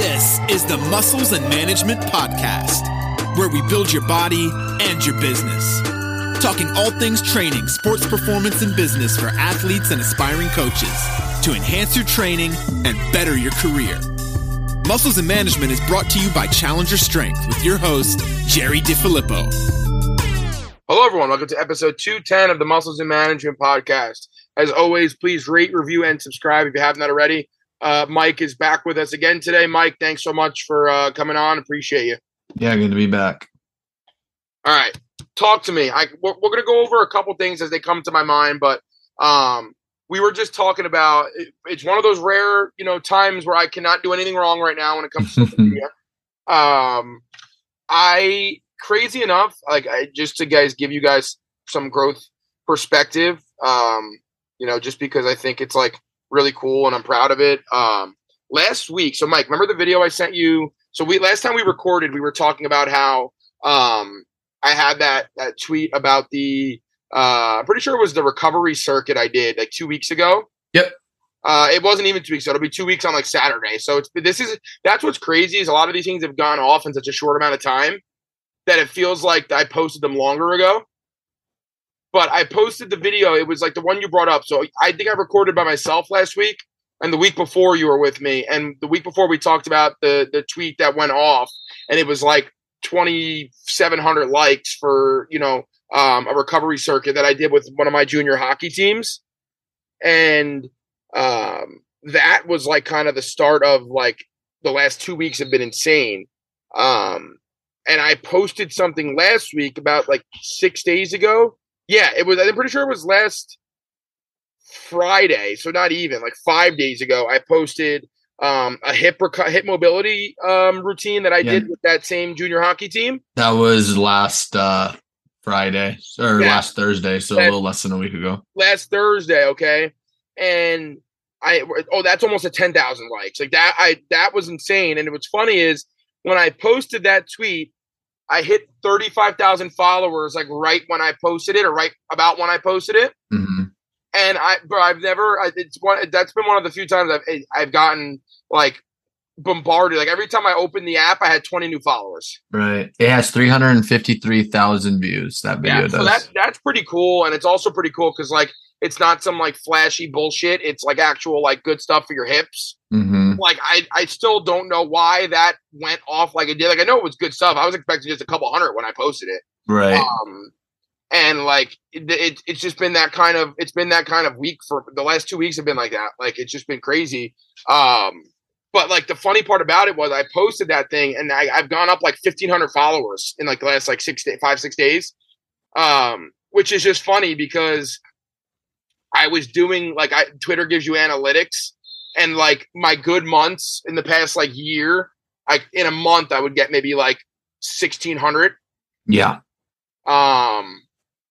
This is the Muscles and Management Podcast, where we build your body and your business. Talking all things training, sports performance, and business for athletes and aspiring coaches to enhance your training and better your career. Muscles and Management is brought to you by Challenger Strength with your host, Jerry DiFilippo. Hello, everyone. Welcome to episode 210 of the Muscles and Management Podcast. As always, please rate, review, and subscribe if you haven't already. Uh, Mike is back with us again today. Mike, thanks so much for uh, coming on. Appreciate you. Yeah, good to be back. All right, talk to me. I, we're, we're going to go over a couple things as they come to my mind, but um, we were just talking about it, it's one of those rare, you know, times where I cannot do anything wrong right now when it comes to social media. Um, I crazy enough, like I, just to guys give you guys some growth perspective. Um, you know, just because I think it's like really cool and I'm proud of it. Um, last week, so Mike, remember the video I sent you? So we last time we recorded, we were talking about how um, I had that that tweet about the uh, I'm pretty sure it was the recovery circuit I did like two weeks ago. Yep. Uh, it wasn't even two weeks. So it'll be two weeks on like Saturday. So it's this is that's what's crazy is a lot of these things have gone off in such a short amount of time that it feels like I posted them longer ago. But I posted the video. It was like the one you brought up. So I think I recorded by myself last week, and the week before you were with me, and the week before we talked about the the tweet that went off, and it was like twenty seven hundred likes for you know um, a recovery circuit that I did with one of my junior hockey teams, and um, that was like kind of the start of like the last two weeks have been insane. Um, and I posted something last week about like six days ago. Yeah, it was. I'm pretty sure it was last Friday, so not even like five days ago. I posted um, a hip hip mobility um, routine that I Yeah. did with that same junior hockey team. That was last uh Friday or Yeah. last Thursday, so That- a little less than a week ago. last Thursday, okay? And I oh that's almost a 10,000 likes. Like that I that was insane and what's funny is when I posted that tweet I hit 35,000 followers like right when I posted it or right about when I posted it hmm and I bro I've never I, it's one that's been one of the few times I've I've gotten like bombarded like every time I opened the app I had 20 new followers. Right. It has 353,000 views. That video Yeah, does. so that that's pretty cool, and it's also pretty cool because like it's not some like flashy bullshit. It's like actual like good stuff for your hips. hmm Like I I still don't know why that went off like it did. Like I know it was good stuff. I was expecting just a couple hundred when I posted it. Right. Um, and like it, it it's just been that kind of it's been that kind of week for the last two weeks have been like that. Like it's just been crazy. Um, but like the funny part about it was I posted that thing and I, I've gone up like fifteen hundred followers in like the last like six day, five six days. Um, which is just funny because I was doing like I Twitter gives you analytics and like my good months in the past like year, like in a month I would get maybe like sixteen hundred. yeah. Um,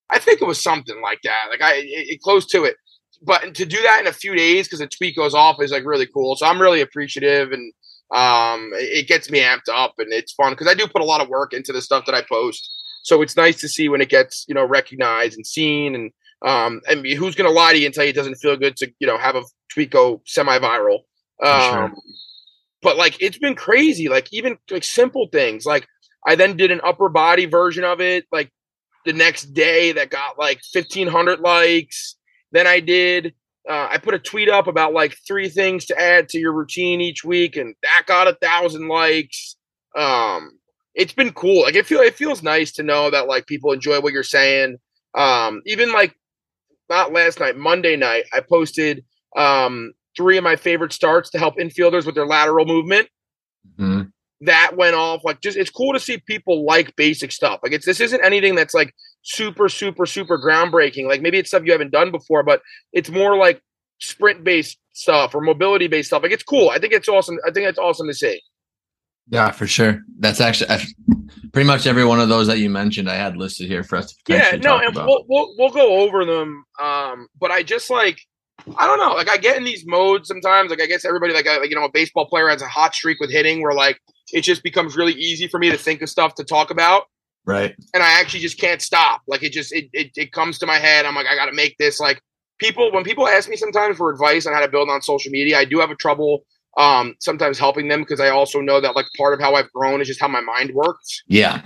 I think it was something like that. Like I, it, it close to it. But to do that in a few days because the tweet goes off is like really cool. So I'm really appreciative, and um, it gets me amped up, and it's fun because I do put a lot of work into the stuff that I post. So it's nice to see when it gets you know recognized and seen, and um, I mean, who's gonna lie to you and tell you it doesn't feel good to you know have a tweet go semi-viral? sure. Um, but like it's been crazy. Like even like simple things. Like I then did an upper body version of it. Like the next day that got like 1500 likes then i did uh, i put a tweet up about like three things to add to your routine each week and that got a thousand likes um it's been cool like it feel it feels nice to know that like people enjoy what you're saying um even like not last night monday night i posted um three of my favorite starts to help infielders with their lateral movement. Hmm that went off like just it's cool to see people like basic stuff. Like it's this isn't anything that's like super super super groundbreaking. Like maybe it's stuff you haven't done before but it's more like sprint based stuff or mobility based stuff. Like it's cool. I think it's awesome. I think it's awesome to see. Yeah, for sure. That's actually I, pretty much every one of those that you mentioned. I had listed here for us to yeah no talk and about. we'll, we'll we'll go over them um but i just like i don't know like i get in these modes sometimes like i guess everybody like, I, like you know a baseball player has a hot streak with hitting where like it just becomes really easy for me to think of stuff to talk about right. and I actually just can't stop. Like it just it, it it comes to my head. I'm like, I gotta make this like people when people ask me sometimes for advice on how to build on social media, I do have a trouble um, sometimes helping them because I also know that like part of how I've grown is just how my mind works. Yeah.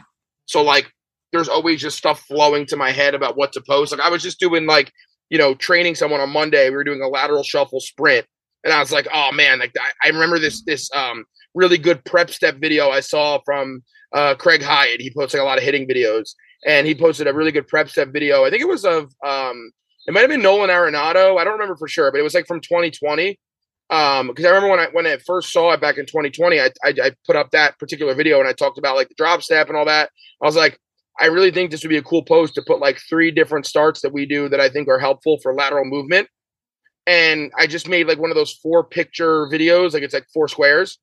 So like there's always just stuff flowing to my head about what to post. Like I was just doing like, you know, training someone on Monday. We were doing a lateral shuffle sprint. And I was like, oh man, like I, I remember this this um really good prep step video I saw from uh Craig Hyatt. He posts like a lot of hitting videos. And he posted a really good prep step video. I think it was of um it might have been Nolan Arenado. I don't remember for sure, but it was like from 2020 um because i remember when i when i first saw it back in 2020 I, I, I put up that particular video and i talked about like the drop step and all that. I was like i really think this would be a cool post to put like three different starts that we do that i think are helpful for lateral movement. And i just made like one of those four picture videos like it's like four squares.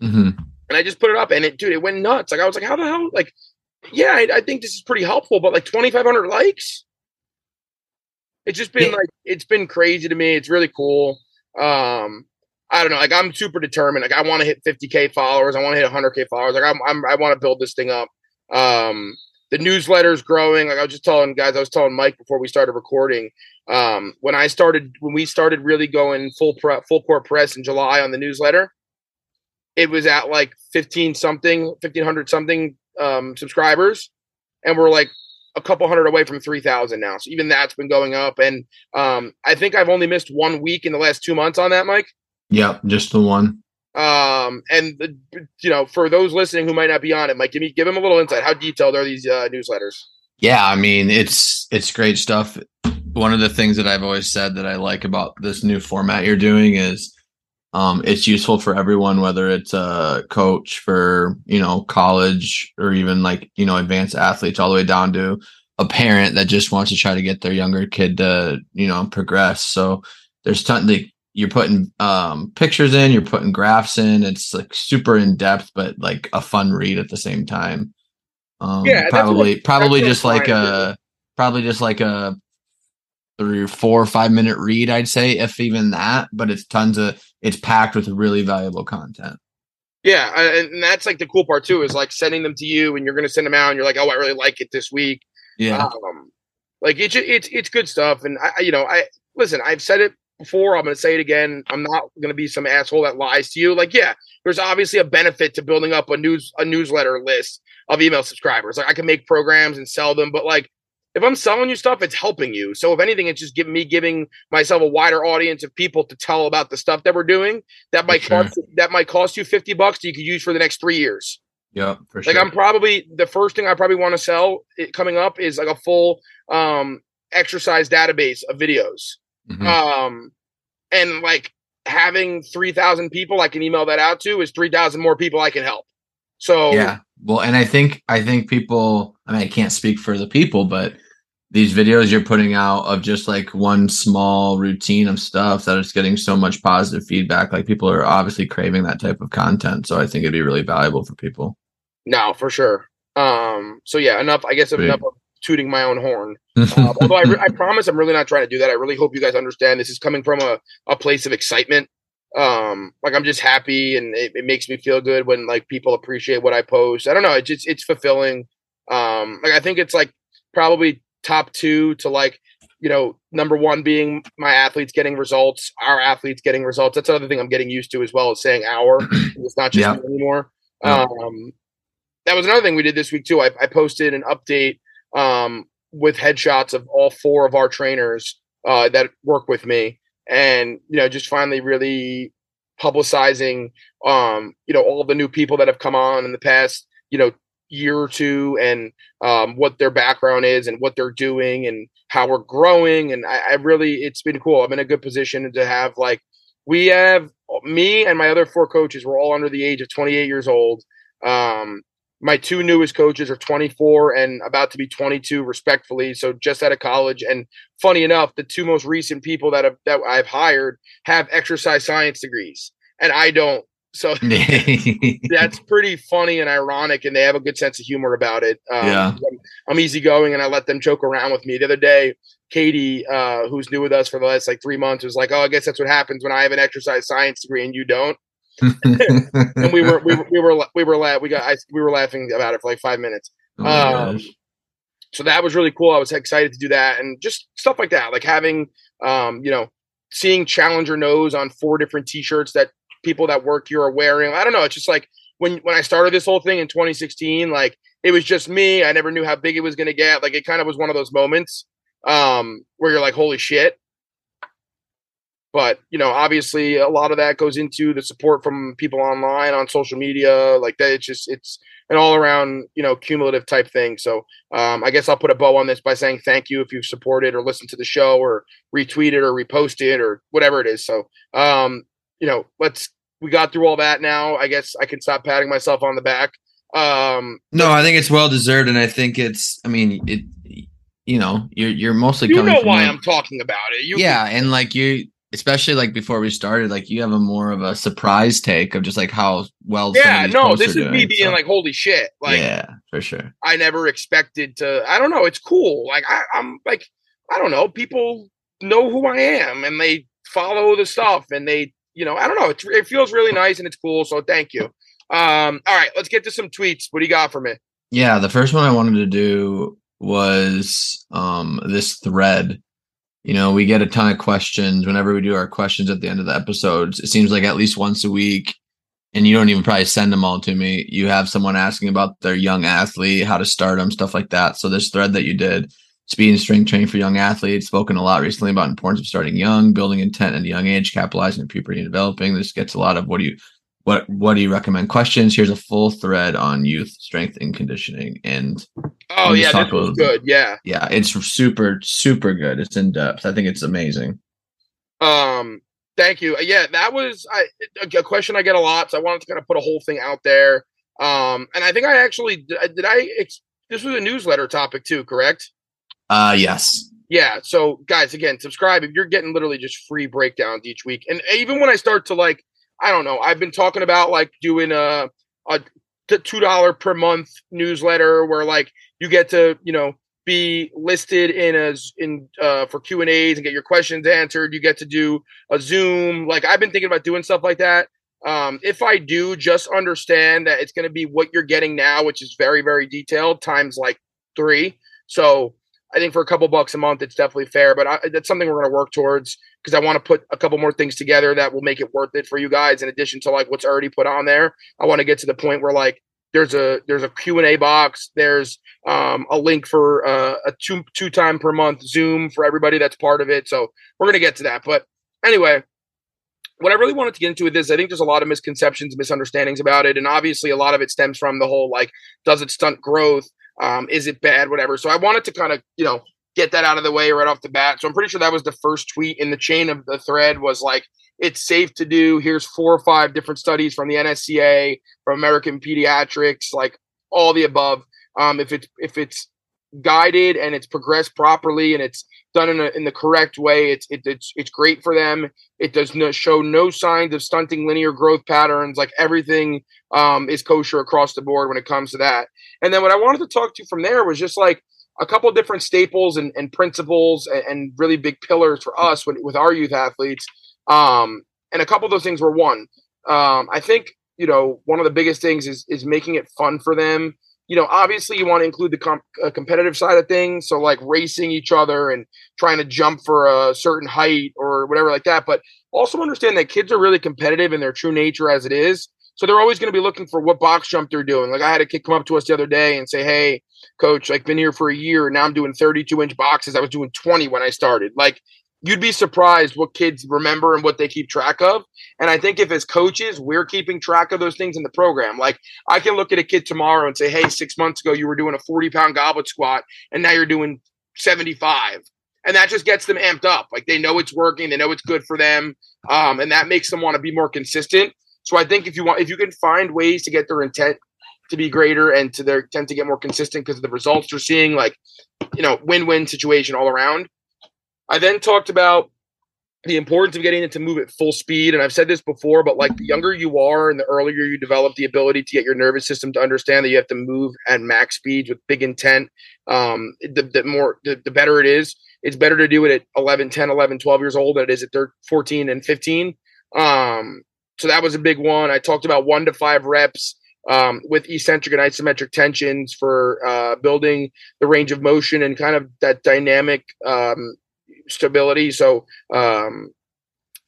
Hmm and i just put it up and it dude it went nuts. Like i was like how the hell like yeah i, I think this is pretty helpful but like 2500 likes? It's just been Yeah. like it's been crazy to me. It's really cool um i don't know like i'm super determined like i want to hit 50k followers i want to hit 100k followers like i'm, I'm i want to build this thing up. Um the newsletter is growing like i was just telling guys i was telling mike before we started recording um when i started when we started really going full pre- full court press in july on the newsletter it was at like 15 something 1500 something um subscribers and we're like a couple hundred away from 3000 now so even that's been going up and um i think i've only missed one week in the last two months on that mike Yep. Just the one. um and the, you know for those listening who might not be on it mike give me give them a little insight how detailed are these uh, newsletters Yeah, I mean it's it's great stuff. One of the things that I've always said that I like about this new format you're doing is um it's useful for everyone whether it's a coach for, you know, college or even like, you know, advanced athletes all the way down to a parent that just wants to try to get their younger kid to, you know, progress. So there's ton like you're putting um pictures in, you're putting graphs in. It's like super in depth but like a fun read at the same time. Um Yeah, that's what- probably probably just like a probably just like a three or four or five minute read, I'd say, if even that. But it's tons of it's packed with really valuable content. yeah and that's like the cool part too is like sending them to you and you're going to send them out and you're like oh i really like it this week Yeah. Um, like it's it's it's good stuff, and I you know I listen. I've said it before. I'm going to say it again. I'm not going to be some asshole that lies to you. Like, yeah, there's obviously a benefit to building up a news a newsletter list of email subscribers. Like, I can make programs and sell them, but like. If I'm selling you stuff, it's helping you. So if anything, it's just giving me giving myself a wider audience of people to tell about the stuff that we're doing. That might sure. cost that might cost you fifty bucks that you could use for the next three years. Yeah, For Like sure. I'm probably the first thing I probably want to sell it, coming up is like a full um exercise database of videos. Mhm. Um and like having 3000 people I can email that out to is 3000 more people I can help. So yeah. Well, and I think I think people. I mean, I can't speak for the people, but these videos you're putting out of just like one small routine of stuff that is getting so much positive feedback. Like people are obviously craving that type of content. So I think it'd be really valuable for people. no, for sure. Um so yeah, enough I guess enough of tooting my own horn. Uh, although I, re- I promise I'm really not trying to do that. I really hope you guys understand this is coming from a, a place of excitement. Um, like I'm just happy and it, it makes me feel good when like people appreciate what I post. I don't know. It's just, it's fulfilling. Um, like I think it's like probably top two to like, you know, number one being my athletes getting results, our athletes getting results. That's another thing I'm getting used to as well as saying our. it's not just Yeah. anymore. Yeah. Um, that was another thing we did this week too. I, I posted an update um, with headshots of all four of our trainers uh, that work with me, and you know, just finally really publicizing, um, you know, all the new people that have come on in the past, you know, year or two, and um, what their background is, and what they're doing, and how we're growing. And I, I really, it's been cool. I'm in a good position to have like we have me and my other four coaches. We're all under the age of 28 years old. Um, my two newest coaches are 24 and about to be 22 respectfully so just out of college. And funny enough the two most recent people that have that i've hired have exercise science degrees and i don't. So that's pretty funny and ironic and they have a good sense of humor about it. Um, Yeah. I'm, I'm easygoing and i let them joke around with me. The other day katie uh, who's new with us for the last like three months was like oh i guess that's what happens when i have an exercise science degree and you don't and we were we were we were we were la- we got I, we were laughing about it for like five minutes. Oh Um. So that was really cool. I was excited to do that and just stuff like that, like having um, you know, seeing Challenger nose on four different T-shirts that people that work here are wearing. I don't know. It's just like when when I started this whole thing in 2016, like it was just me. I never knew how big it was going to get. Like it kind of was one of those moments um, where you're like, holy shit. But you know, obviously, a lot of that goes into the support from people online on social media, like that. It's just it's an all around you know cumulative type thing. So um, I guess I'll put a bow on this by saying thank you if you've supported or listened to the show or retweeted or reposted or whatever it is. So um, you know, let's we got through all that now. I guess I can stop patting myself on the back. Um, no, I think it's well deserved, and I think it's. I mean, it. You know, you're you're mostly. You know why like, I'm talking about it. You yeah, and like you, especially like before we started, like you have a more of a surprise take of just like how well. Yeah, no, this is doing, me being so. like, holy shit! Like, yeah, for sure. I never expected to. I don't know. It's cool. Like I, I'm like, I don't know. People know who I am, and they follow the stuff, and they, you know, I don't know. It, it feels really nice and it's cool. So thank you. Um, all right, let's get to some tweets. What do you got for me? Yeah, the first one I wanted to do was um this thread you know, we get a ton of questions whenever we do our questions at the end of the episodes. It seems like at least once a week, and you don't even probably send them all to me. You have someone asking about their young athlete, how to start them, stuff like that. So this thread that you did, speed and strength training for young athletes, spoken a lot recently about importance of starting young, building intent at a young age, capitalizing on puberty and developing. This gets a lot of what do you what what do you recommend? Questions. Here's a full thread on youth strength and conditioning and oh yeah this was good yeah. Yeah it's super super good. It's in depth. I think it's amazing. Um thank you. Yeah that was I, a question i get a lot so i wanted to kind of put a whole thing out there. Um and i think i actually did i this was a newsletter topic too correct? Uh yes. Yeah so guys again subscribe if you're getting literally just free breakdowns each week. And even when i start to like I don't know. I've been talking about like doing a a two dollar per month newsletter where like you get to you know be listed in as in uh, for Q and A's and get your questions answered. You get to do a Zoom. Like I've been thinking about doing stuff like that. Um, if I do, just understand that it's going to be what you're getting now, which is very very detailed times like three. So I think for a couple bucks a month, it's definitely fair. But I, that's something we're going to work towards because I want to put a couple more things together that will make it worth it for you guys. In addition to like what's already put on there, I want to get to the point where like there's a there's a Q and A box. There's um, a link for uh, a two two time per month Zoom for everybody that's part of it. So we're to get to that. But anyway, what I really wanted to get into with this, I think there's a lot of misconceptions, misunderstandings about it, and obviously a lot of it stems from the whole like, does it stunt growth? Um, is it bad? Whatever. So I wanted to kind of, you know, get that out of the way right off the bat. So I'm pretty sure that was the first tweet in the chain of the thread was like, it's safe to do. Here's four or five different studies from the NSCA, from American Pediatrics, like all the above. Um, if it's if it's guided and it's progressed properly and it's done in, a, in the correct way, it's it, it's it's great for them. It does not show no signs of stunting linear growth patterns. Like everything um, is kosher across the board when it comes to that. And then what I wanted to talk to from there was just like a couple different staples and, and principles and, and, really big pillars for us with, with our youth athletes. Um, and a couple of those things were one. Um, I think you know one of the biggest things is is making it fun for them. You know, obviously you want to include the uh, competitive side of things, so like racing each other and trying to jump for a certain height or whatever like that. But also understand that kids are really competitive in their true nature as it is. So they're always going to be looking for what box jump they're doing. Like I had a kid come up to us the other day and say, "Hey, coach, like been here for a year. Now I'm doing 32 inch boxes. I was doing 20 when I started." Like you'd be surprised what kids remember and what they keep track of. And I think if as coaches we're keeping track of those things in the program, like I can look at a kid tomorrow and say, "Hey, six months ago you were doing a 40 pound goblet squat, and now you're doing 75." And that just gets them amped up. Like they know it's working, they know it's good for them, um, and that makes them want to be more consistent. So I think if you want, if you can find ways to get their intent to be greater and to their intent to get more consistent because of the results you're seeing, like you know, win-win situation all around. I then talked about the importance of getting it to move at full speed. And I've said this before, but like the younger you are and the earlier you develop the ability to get your nervous system to understand that you have to move at max speeds with big intent, um, the, the more, the, the better it is. It's better to do it at 11, 10, 11, 12 years old than it is at 13, 14 and 15. Um, so that was a big one. I talked about one to five reps um, with eccentric and isometric tensions for uh, building the range of motion and kind of that dynamic um, stability. So, um,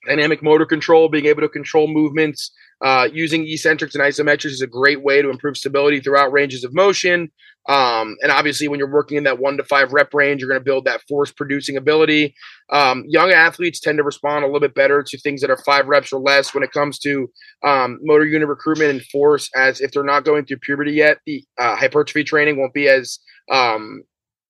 dynamic motor control, being able to control movements, uh, using eccentrics and isometrics is a great way to improve stability throughout ranges of motion. Um, and obviously, when you're working in that one to five rep range, you're going to build that force producing ability. Um, young athletes tend to respond a little bit better to things that are five reps or less when it comes to um, motor unit recruitment and force, as if they're not going through puberty yet, the uh, hypertrophy training won't be as um,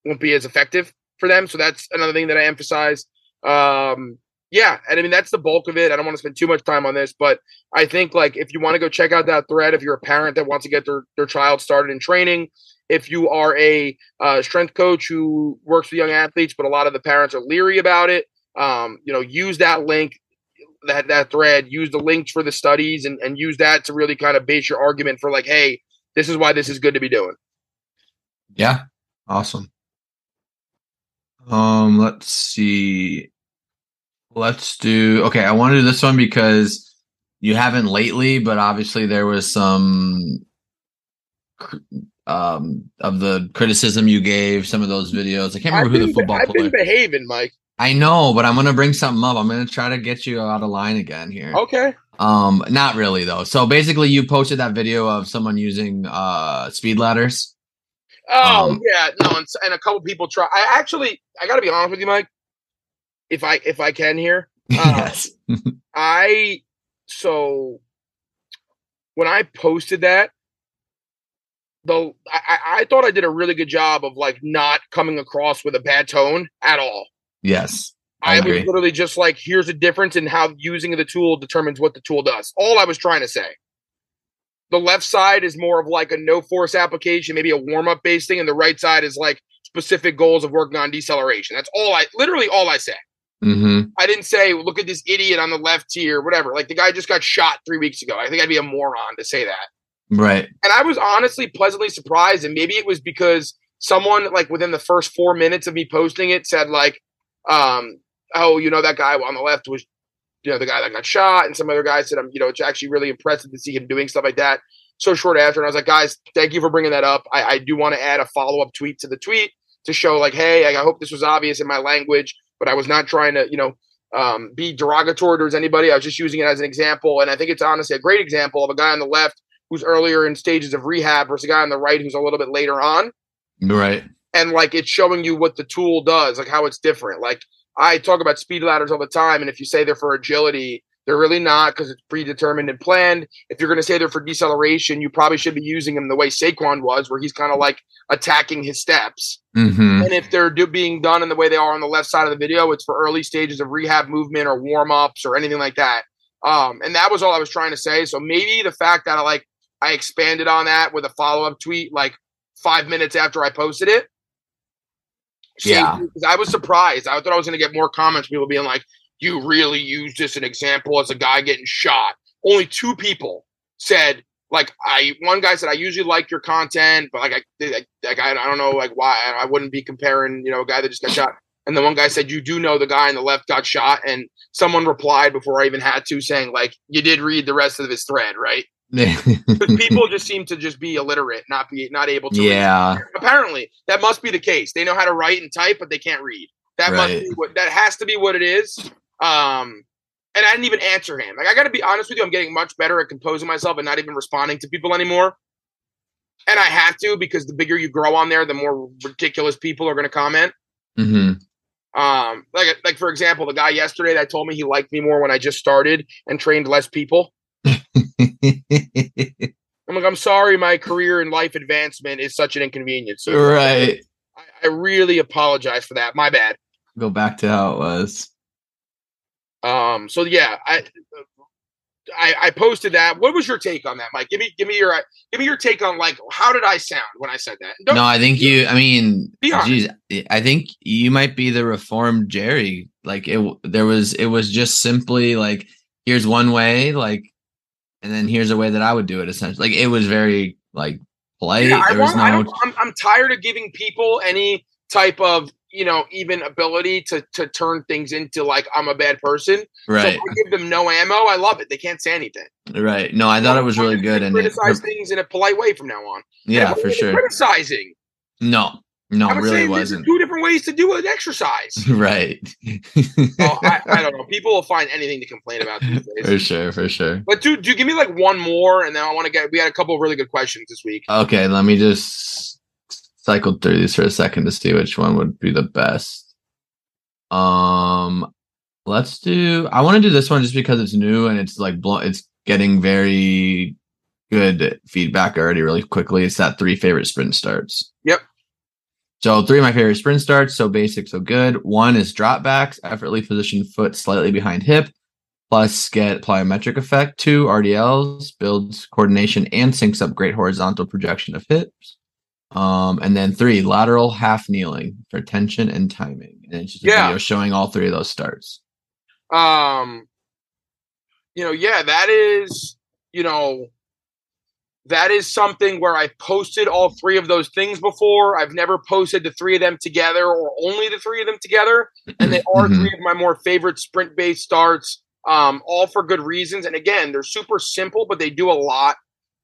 won't be as effective for them. So that's another thing that I emphasize. Um, yeah, and I mean that's the bulk of it. I don't want to spend too much time on this, but I think like if you want to go check out that thread, if you're a parent that wants to get their their child started in training, if you are a uh, strength coach who works with young athletes, but a lot of the parents are leery about it, um, you know, use that link, that that thread, use the links for the studies, and and use that to really kind of base your argument for like, hey, this is why this is good to be doing. Yeah, awesome. Um, let's see. Let's do okay. I want to do this one because you haven't lately, but obviously there was some um of the criticism you gave some of those videos. I can't remember I've who the football I've player. been behaving, Mike. I know, but I'm gonna bring something up. I'm gonna try to get you out of line again here. Okay. Um, not really though. So basically, you posted that video of someone using uh speed ladders. Oh Um, yeah, no, and, and a couple people try. I actually, I got to be honest with you, Mike. If I if I can here, Uh, yes. I so when I posted that, the I, I I thought I did a really good job of like not coming across with a bad tone at all. Yes. I I, was literally just like, here's a difference in how using the tool determines what the tool does. All I was trying to say. The left side is more of like a no force application, maybe a warm up based thing, and the right side is like specific goals of working on deceleration. That's all I literally all I said. Mm-hmm. I didn't say, look at this idiot on the left here, whatever. Like the guy just got shot three weeks ago. I think I'd be a moron to say that. Right. And I was honestly pleasantly surprised. And maybe it was because someone, like within the first four minutes of me posting it, said, like, um, oh, you know, that guy on the left was, you know, the guy that got shot. And some other guy said, I'm, you know, it's actually really impressive to see him doing stuff like that. So short after. And I was like, guys, thank you for bringing that up. I, I do want to add a follow up tweet to the tweet to show, like, hey, I hope this was obvious in my language, but I was not trying to, you know, um, be derogatory towards anybody. I was just using it as an example. And I think it's honestly a great example of a guy on the left who's earlier in stages of rehab versus a guy on the right who's a little bit later on. Right. And like it's showing you what the tool does, like how it's different. Like I talk about speed ladders all the time. And if you say they're for agility, they're really not because it's predetermined and planned. If you're going to say they're for deceleration, you probably should be using them the way Saquon was, where he's kind of like attacking his steps. Mm-hmm. And if they're do, being done in the way they are on the left side of the video, it's for early stages of rehab movement or warm ups or anything like that. Um, and that was all I was trying to say. So maybe the fact that I like I expanded on that with a follow up tweet like five minutes after I posted it. Yeah. Because I was surprised. I thought I was going to get more comments, people being like, "You really used this an example as a guy getting shot." Only two people said like I one guy said I usually like your content, but like I like, like I, I don't know like why I wouldn't be comparing you know a guy that just got shot. And the one guy said you do know the guy on the left got shot, and someone replied before I even had to saying like you did read the rest of his thread, right? Because people just seem to just be illiterate, not be not able to. read. yeah. Apparently, that must be the case. They know how to write and type, but they can't read. That must be what that has to be what it is. Um, and I didn't even answer him. Like I got to be honest with you, I'm getting much better at composing myself and not even responding to people anymore. And I have to because the bigger you grow on there, the more ridiculous people are going to comment. Mm-hmm. Um, like like for example, the guy yesterday that told me he liked me more when I just started and trained less people. I'm like, I'm sorry, my career and life advancement is such an inconvenience. So right. I, I really apologize for that. My bad. Go back to how it was. Um, so yeah, I, I I posted that. What was your take on that, Mike? Give me give me your give me your take on like how did I sound when I said that? Don't- No, I think you. I mean, geez, I think you might be the reformed Jerry. Like it, there was. It was just simply like, here's one way, like, and then here's a way that I would do it. Essentially, like it was very like polite. Yeah, there was no. I'm, I'm tired of giving people any type of you know even ability to to turn things into like I'm a bad person. So Right. if I give them no ammo. I love it. They can't say anything. Right. No, I thought it was really good, and it, criticize things in a polite way from now on. Yeah, for sure. Criticizing. No, No, I'm really wasn't. two different ways to do an exercise. right. oh, I, I don't know. People will find anything to complain about these days. for sure, for sure. But dude, do give me like one more, and then I want to get. We had a couple of really good questions this week. Okay, let me just cycle through these for a second to see which one would be the best. Um, let's do. I want to do this one just because it's new and it's like blo- it's getting very good feedback already really quickly. It's that three favorite sprint starts. Yep. So three of my favorite sprint starts. So basic, so good. One is drop backs, effortlessly position foot slightly behind hip, plus get plyometric effect. Two RDLs builds coordination and syncs up great horizontal projection of hips. Um, and then three lateral half kneeling for tension and timing. And it's just a Yeah. video showing all three of those starts. Um, you know, yeah, that is, you know, that is something where I've posted all three of those things before. I've never posted the three of them together or only the three of them together. And they are Mhm. three of my more favorite sprint based starts, um, all for good reasons. And again, they're super simple, but they do a lot.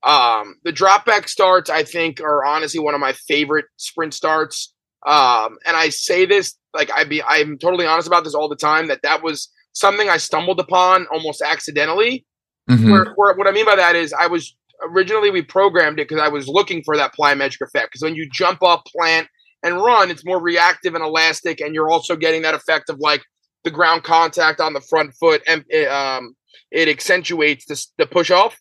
Um, the drop back starts, I think, are honestly one of my favorite sprint starts. Um, and I say this like I be I'm totally honest about this all the time that that was something I stumbled upon almost accidentally. Mhm. Where, where what I mean by that is I was originally we programmed it because I was looking for that plyometric effect. Because when you jump up, plant, and run, it's more reactive and elastic, and you're also getting that effect of like the ground contact on the front foot, and it, um, it accentuates the, the push off.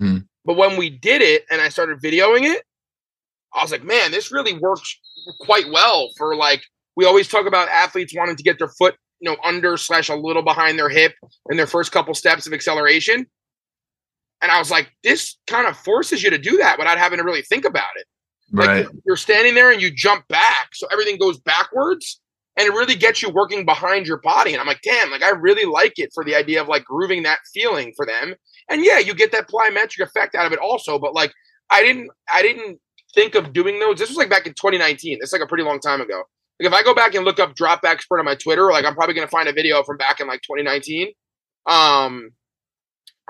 Mhm. But when we did it and I started videoing it, I was like, man, this really works quite well for like we always talk about athletes wanting to get their foot, you know, under slash a little behind their hip in their first couple steps of acceleration. And I was like, this kind of forces you to do that without having to really think about it. Like you're standing there and you jump back, so everything goes backwards, and it really gets you working behind your body. And I'm like, damn, like I really like it for the idea of like grooving that feeling for them. And yeah, you get that plyometric effect out of it also. But like, I didn't, I didn't think of doing those. This was like back in 2019. It's like a pretty long time ago. Like if I go back and look up drop back sprint on my Twitter, like I'm probably gonna find a video from back in like 2019. Um,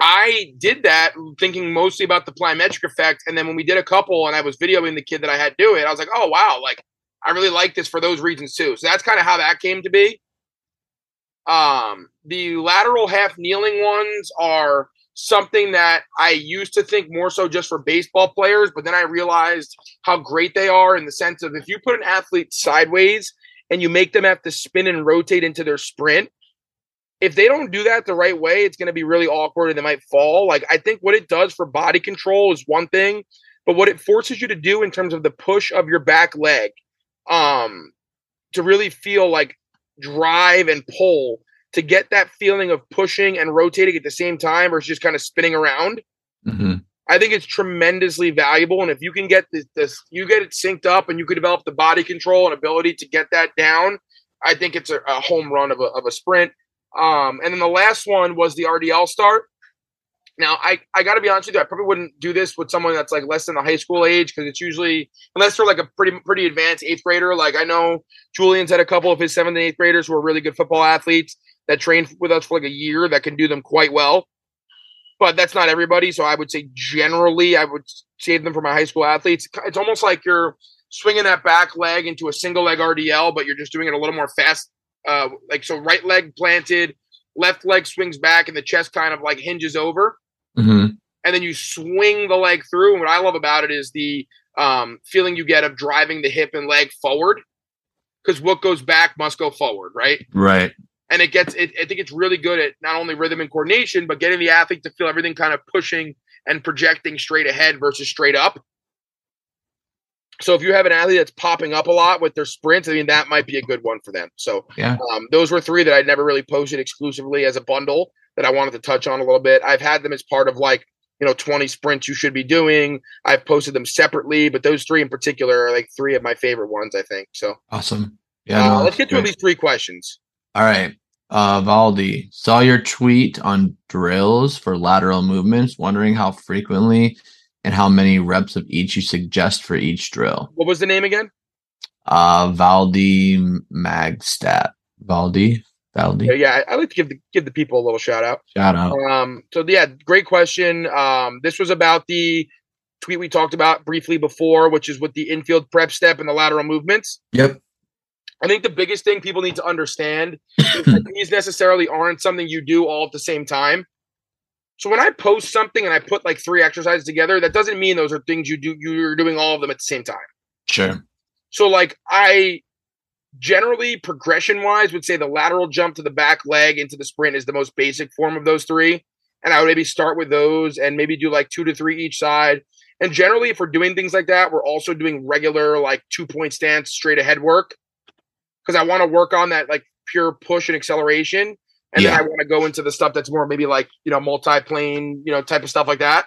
I did that thinking mostly about the plyometric effect, and then when we did a couple, and I was videoing the kid that I had do it, I was like, oh wow, like I really like this for those reasons too. So that's kind of how that came to be. Um, the lateral half kneeling ones are something that I used to think more so just for baseball players, but then I realized how great they are in the sense of if you put an athlete sideways and you make them have to spin and rotate into their sprint, if they don't do that the right way, it's going to be really awkward and they might fall. Like, I think what it does for body control is one thing, but what it forces you to do in terms of the push of your back leg, um, to really feel like drive and pull to get that feeling of pushing and rotating at the same time versus just kind of spinning around. Mhm. I think it's tremendously valuable. And if you can get this, this, you get it synced up and you can develop the body control and ability to get that down, I think it's a, a home run of a, of a sprint. Um, and then the last one was the RDL start. Now, I, I got to be honest with you, I probably wouldn't do this with someone that's like less than the high school age because it's usually, unless they're like a pretty pretty advanced eighth grader. Like I know Julian's had a couple of his seventh and eighth graders who are really good football athletes that train with us for like a year that can do them quite well. But that's not everybody. So I would say generally, I would save them for my high school athletes. It's almost like you're swinging that back leg into a single leg RDL, but you're just doing it a little more fast. Uh, like so, right leg planted, left leg swings back, and the chest kind of like hinges over, Mhm. and then you swing the leg through. And what I love about it is the um, feeling you get of driving the hip and leg forward, because what goes back must go forward, right? Right. and it gets it, i think it's really good at not only rhythm and coordination but getting the athlete to feel everything kind of pushing and projecting straight ahead versus straight up so if you have an athlete that's popping up a lot with their sprints i mean that might be a good one for them so Yeah. um, those were three that i'd never really posted exclusively as a bundle that i wanted to touch on a little bit i've had them as part of like you know 20 sprints you should be doing i've posted them separately but those three in particular are like three of my favorite ones i think so Awesome. Yeah. uh, no, let's get to at least three questions All right. Uh, Valdi, saw your tweet on drills for lateral movements, wondering how frequently and how many reps of each you suggest for each drill. what was the name again Uh, Valdi Magstat. Valdi? Valdi? Yeah, yeah, I, I like to give the give the people a little shout out. Shout out. Um, so yeah, great question. Um, this was about the tweet we talked about briefly before, which is with the infield prep step and the lateral movements. Yep. I think the biggest thing people need to understand is that these necessarily aren't something you do all at the same time. So when I post something and I put like three exercises together, that doesn't mean those are things you do you're doing all of them at the same time. Sure. So like I generally progression wise would say the lateral jump to the back leg into the sprint is the most basic form of those three. And I would maybe start with those and maybe do like two to three each side. And generally, if we're doing things like that, we're also doing regular like two point stance straight ahead work because I want to work on that like pure push and acceleration. And Yeah. then I want to go into the stuff that's more maybe like, you know, multi-plane, you know, type of stuff like that.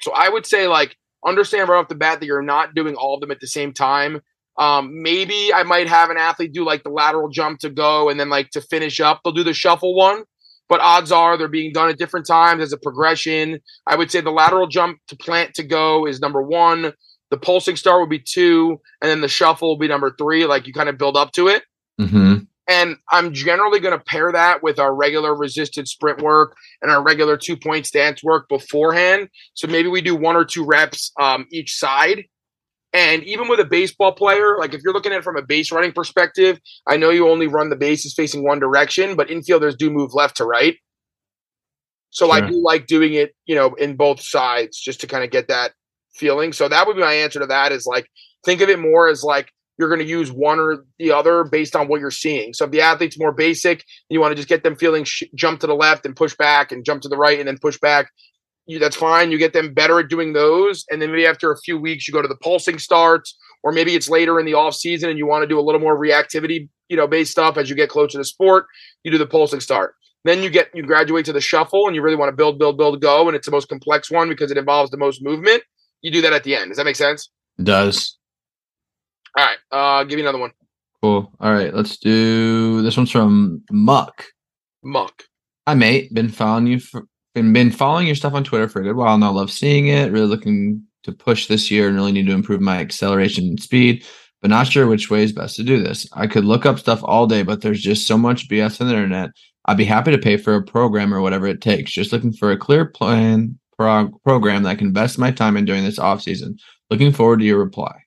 So I would say like understand right off the bat that you're not doing all of them at the same time. Um, maybe I might have an athlete do like the lateral jump to go and then like to finish up, they'll do the shuffle one. But odds are they're being done at different times as a progression. I would say the lateral jump to plant to go is number one. The pulsing star would be two, and then the shuffle will be number three. Like you kind of build up to it. hmm And I'm generally going to pair that with our regular resisted sprint work and our regular two point stance work beforehand. So maybe we do one or two reps um, each side. And even with a baseball player, like if you're looking at it from a base running perspective, I know you only run the bases facing one direction, but infielders do move left to right. So I do like doing it, you know, in both sides just to kind of get that feeling. So that would be my answer to that is like think of it more as like you're going to use one or the other based on what you're seeing. So if the athlete's more basic, you want to just get them feeling sh- jump to the left and push back and jump to the right and then push back. You, that's fine. You get them better at doing those, and then maybe after a few weeks, you go to the pulsing starts, or maybe it's later in the off season and you want to do a little more reactivity, you know, based stuff as you get closer to the sport. You do the pulsing start. Then you get you graduate to the shuffle, and you really want to build, build, build, go, and it's the most complex one because it involves the most movement. You do that at the end. Does that make sense? Does. All right. Uh, give me another one. Cool. All right. Let's do this one's from Muck. Muck. Hi, mate. Been following you for been been following your stuff on Twitter for a good while now. Love seeing it. Really looking to push this year and really need to improve my acceleration and speed, but not sure which way is best to do this. I could look up stuff all day, but there's just so much BS on the internet. I'd be happy to pay for a program or whatever it takes. Just looking for a clear plan prog- program that I can invest my time in during this off season. Looking forward to your reply.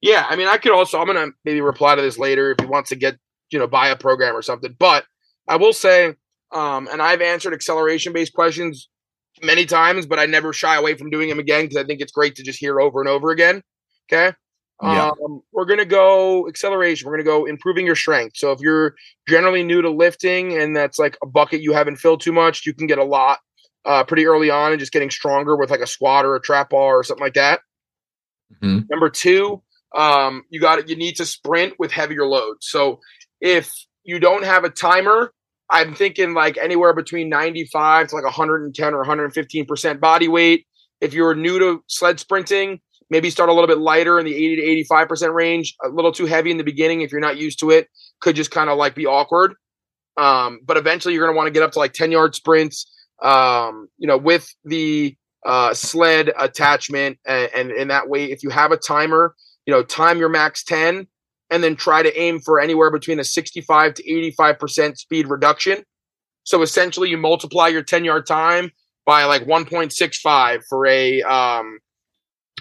Yeah, I mean, I could also. I'm gonna maybe reply to this later if he wants to get you know buy a program or something. But I will say, um, and I've answered acceleration based questions many times, but I never shy away from doing them again because I think it's great to just hear over and over again. Okay. Yeah. Um, we're gonna go acceleration. We're gonna go improving your strength. So if you're generally new to lifting and that's like a bucket you haven't filled too much, you can get a lot uh, pretty early on and just getting stronger with like a squat or a trap bar or something like that. Mhm. Number two, um, you got it, you need to sprint with heavier loads. So if you don't have a timer, I'm thinking like anywhere between 95 to like 110 or 115 percent body weight. If you're new to sled sprinting, maybe start a little bit lighter in the 80 to 85 percent range. A little too heavy in the beginning if you're not used to it, could just kind of like be awkward. Um, but eventually you're going to want to get up to like 10 yard sprints. Um, you know, with the uh, sled attachment, and, and in that way, if you have a timer, you know, time your max 10 and then try to aim for anywhere between a 65 to 85% speed reduction. So essentially you multiply your 10 yard time by like 1.65 for a um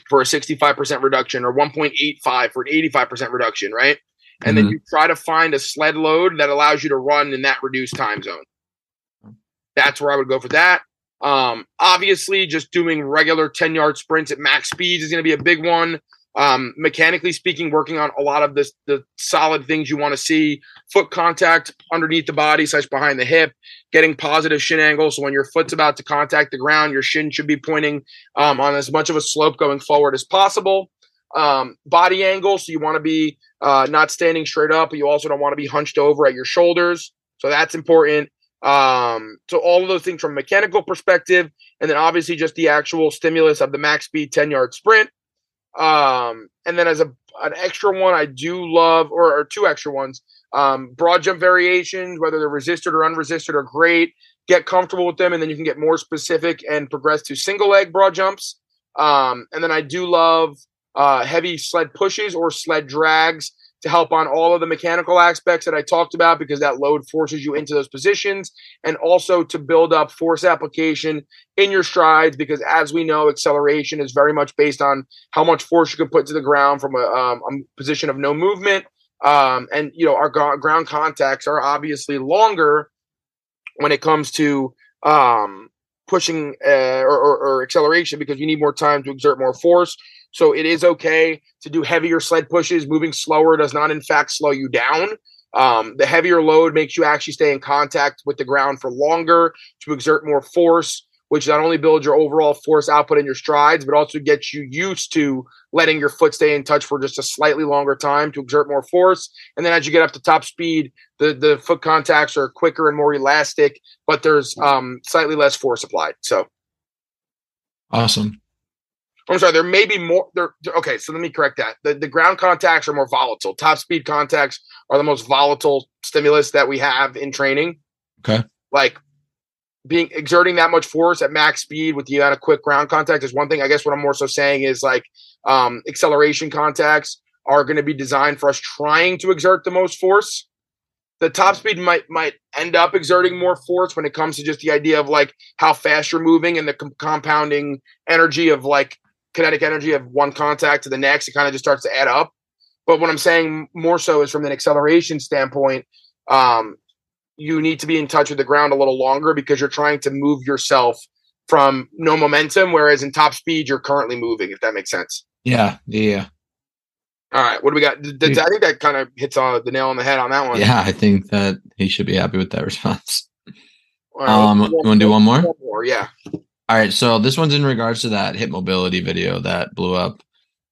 for a 65% reduction or 1.85 for an 85% reduction, right? And then Mhm. you try to find a sled load that allows you to run in that reduced time zone. That's where I would go for that. Um, obviously, just doing regular 10 yard sprints at max speeds is going to be a big one. Um, mechanically speaking, working on a lot of this, the solid things you want to see foot contact underneath the body, such behind the hip, getting positive shin angle. So when your foot's about to contact the ground, your shin should be pointing um, on as much of a slope going forward as possible. Um, body angle. So you want to be uh, not standing straight up, but you also don't want to be hunched over at your shoulders. So that's important. Um, so all of those things from mechanical perspective, and then obviously just the actual stimulus of the max speed 10 yard sprint. Um, and then as a an extra one, I do love, or, or two extra ones, um, broad jump variations, whether they're resisted or unresisted, are great. Get comfortable with them, and then you can get more specific and progress to single leg broad jumps. Um, and then I do love uh, heavy sled pushes or sled drags. To help on all of the mechanical aspects that I talked about because that load forces you into those positions, and also to build up force application in your strides because, as we know, acceleration is very much based on how much force you can put to the ground from a, um, a position of no movement. Um, and you know our ground contacts are obviously longer when it comes to um, pushing uh, or, or, or, acceleration because you need more time to exert more force. So it is okay to do heavier sled pushes. Moving slower does not, in fact, slow you down. Um, the heavier load makes you actually stay in contact with the ground for longer to exert more force which not only builds your overall force output in your strides, but also gets you used to letting your foot stay in touch for just a slightly longer time to exert more force. And then as you get up to top speed, the, the foot contacts are quicker and more elastic, but there's um, slightly less force applied. So awesome. I'm sorry, there may be more there okay, so let me correct that. The the ground contacts are more volatile. Top speed contacts are the most volatile stimulus that we have in training. Okay. Like being exerting that much force at max speed with the amount of quick ground contact is one thing. I guess what I'm more so saying is like um, acceleration contacts are going to be designed for us trying to exert the most force. The top speed might might end up exerting more force when it comes to just the idea of like how fast you're moving and the com- compounding energy of like kinetic energy of one contact to the next. It kind of just starts to add up. But what I'm saying more so is from an acceleration standpoint, um, you need to be in touch with the ground a little longer because you're trying to move yourself from no momentum, whereas in top speed you're currently moving. If that makes sense. Yeah. Yeah. All right. What do we got? Did, I think that kind of hits uh, the nail on the head on that one. Yeah, I think that he should be happy with that response. Right, um, you want to do one more? One more, yeah. All right. So this one's in regards to that hip mobility video that blew up.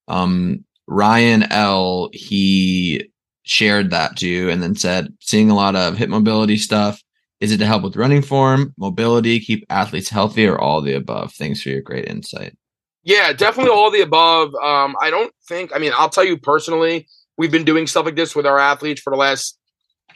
Um, Ryan L. He shared that to you and then said, seeing a lot of hip mobility stuff. Is it to help with running form, mobility, keep athletes healthy, or all the above? Thanks for your great insight. Yeah, definitely all the above. Um, I don't think, I mean, I'll tell you personally, we've been doing stuff like this with our athletes for the last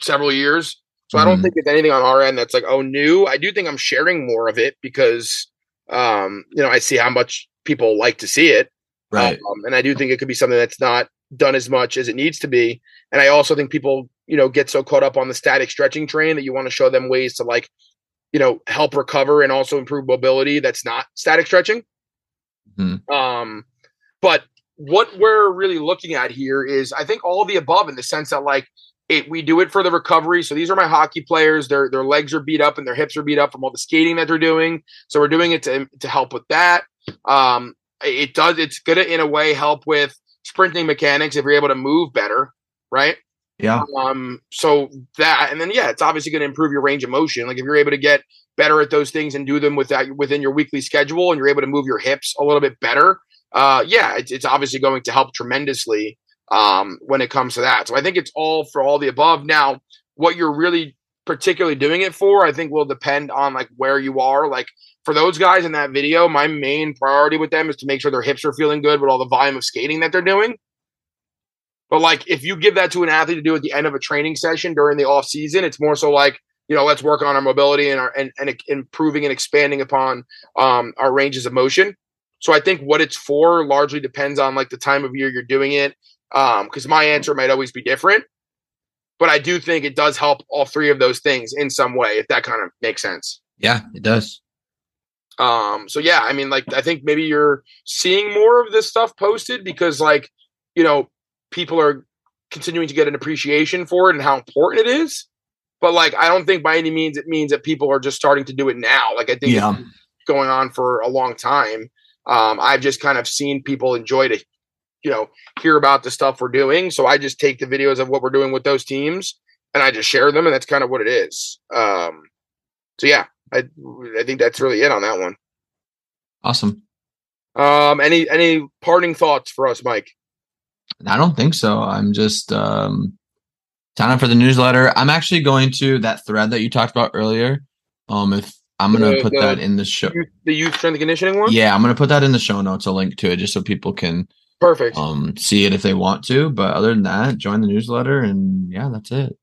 several years. So mm-hmm. I don't mm-hmm. think it's anything on our end that's like, oh, new. I do think I'm sharing more of it because, um, you know, I see how much people like to see it. Right. Um, and I do think it could be something that's not done as much as it needs to be. And I also think people, you know, get so caught up on the static stretching train that you want to show them ways to like, you know, help recover and also improve mobility that's not static stretching. Mm-hmm. Um, but what we're really looking at here is I think all of the above in the sense that like it, we do it for the recovery. So these are my hockey players. Their their legs are beat up and their hips are beat up from all the skating that they're doing. So we're doing it to to help with that. Um, it does. It's gonna in a way help with sprinting mechanics if you're able to move better, right? Yeah. Um, so that, and then yeah, it's obviously going to improve your range of motion. Like if you're able to get better at those things and do them with that within your weekly schedule, and you're able to move your hips a little bit better, uh, yeah, it's, it's obviously going to help tremendously um, when it comes to that. So I think it's all for all the above. Now, what you're really particularly doing it for, I think will depend on like where you are. Like for those guys in that video, my main priority with them is to make sure their hips are feeling good with all the volume of skating that they're doing. But like if you give that to an athlete to do at the end of a training session during the off season, it's more so like, you know, let's work on our mobility and our and, and improving and expanding upon um, our ranges of motion. So I think what it's for largely depends on like the time of year you're doing it. Um, because my answer might always be different. But I do think it does help all three of those things in some way, if that kind of makes sense. Yeah, it does. Um, so yeah, I mean, like I think maybe you're seeing more of this stuff posted because like, you know, people are continuing to get an appreciation for it and how important it is. But like I don't think by any means it means that people are just starting to do it now. Like I think yeah. it's going on for a long time. Um, I've just kind of seen people enjoy to, you know, hear about the stuff we're doing. So I just take the videos of what we're doing with those teams and I just share them, and that's kind of what it is. Um, so yeah, I I think that's really it on that one. Awesome. Um, any any parting thoughts for us, Mike? I don't think so. I'm just um, sign up for the newsletter. I'm actually going to that thread that you talked about earlier. Um, if I'm gonna the, put the, that in the show, the youth strength conditioning one. Yeah, I'm gonna put that in the show notes. A link to it, just so people can perfect um see it if they want to. But other than that, join the newsletter, and yeah, that's it.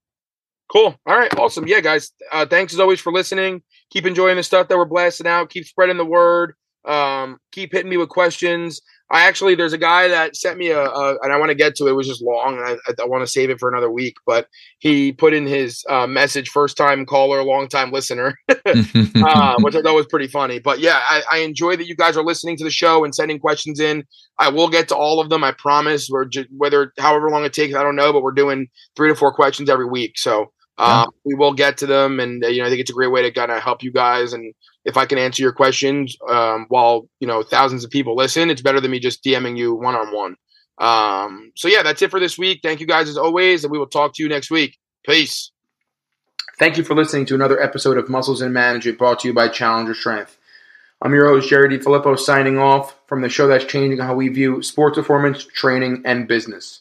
Cool. All right. Awesome. Yeah, guys. Uh, thanks as always for listening. Keep enjoying the stuff that we're blasting out. Keep spreading the word. Um, keep hitting me with questions. I actually, there's a guy that sent me a, a and I want to get to it. It was just long, and I, I want to save it for another week. But he put in his uh, message: first time caller, long time listener, uh, which I thought was pretty funny. But yeah, I, I, enjoy that you guys are listening to the show and sending questions in. I will get to all of them. I promise. We're just, whether however long it takes, I don't know, but we're doing three to four questions every week, so uh, we will get to them. And uh, you know, I think it's a great way to kind of help you guys and if I can answer your questions um, while you know thousands of people listen, it's better than me just DMing you one on one. So yeah, that's it for this week. Thank you guys as always, and we will talk to you next week. Peace. Thank you for listening to another episode of Muscles and Management brought to you by Challenger Strength. I'm your host, Jerry DiFilippo, signing off from the show that's changing how we view sports performance, training, and business.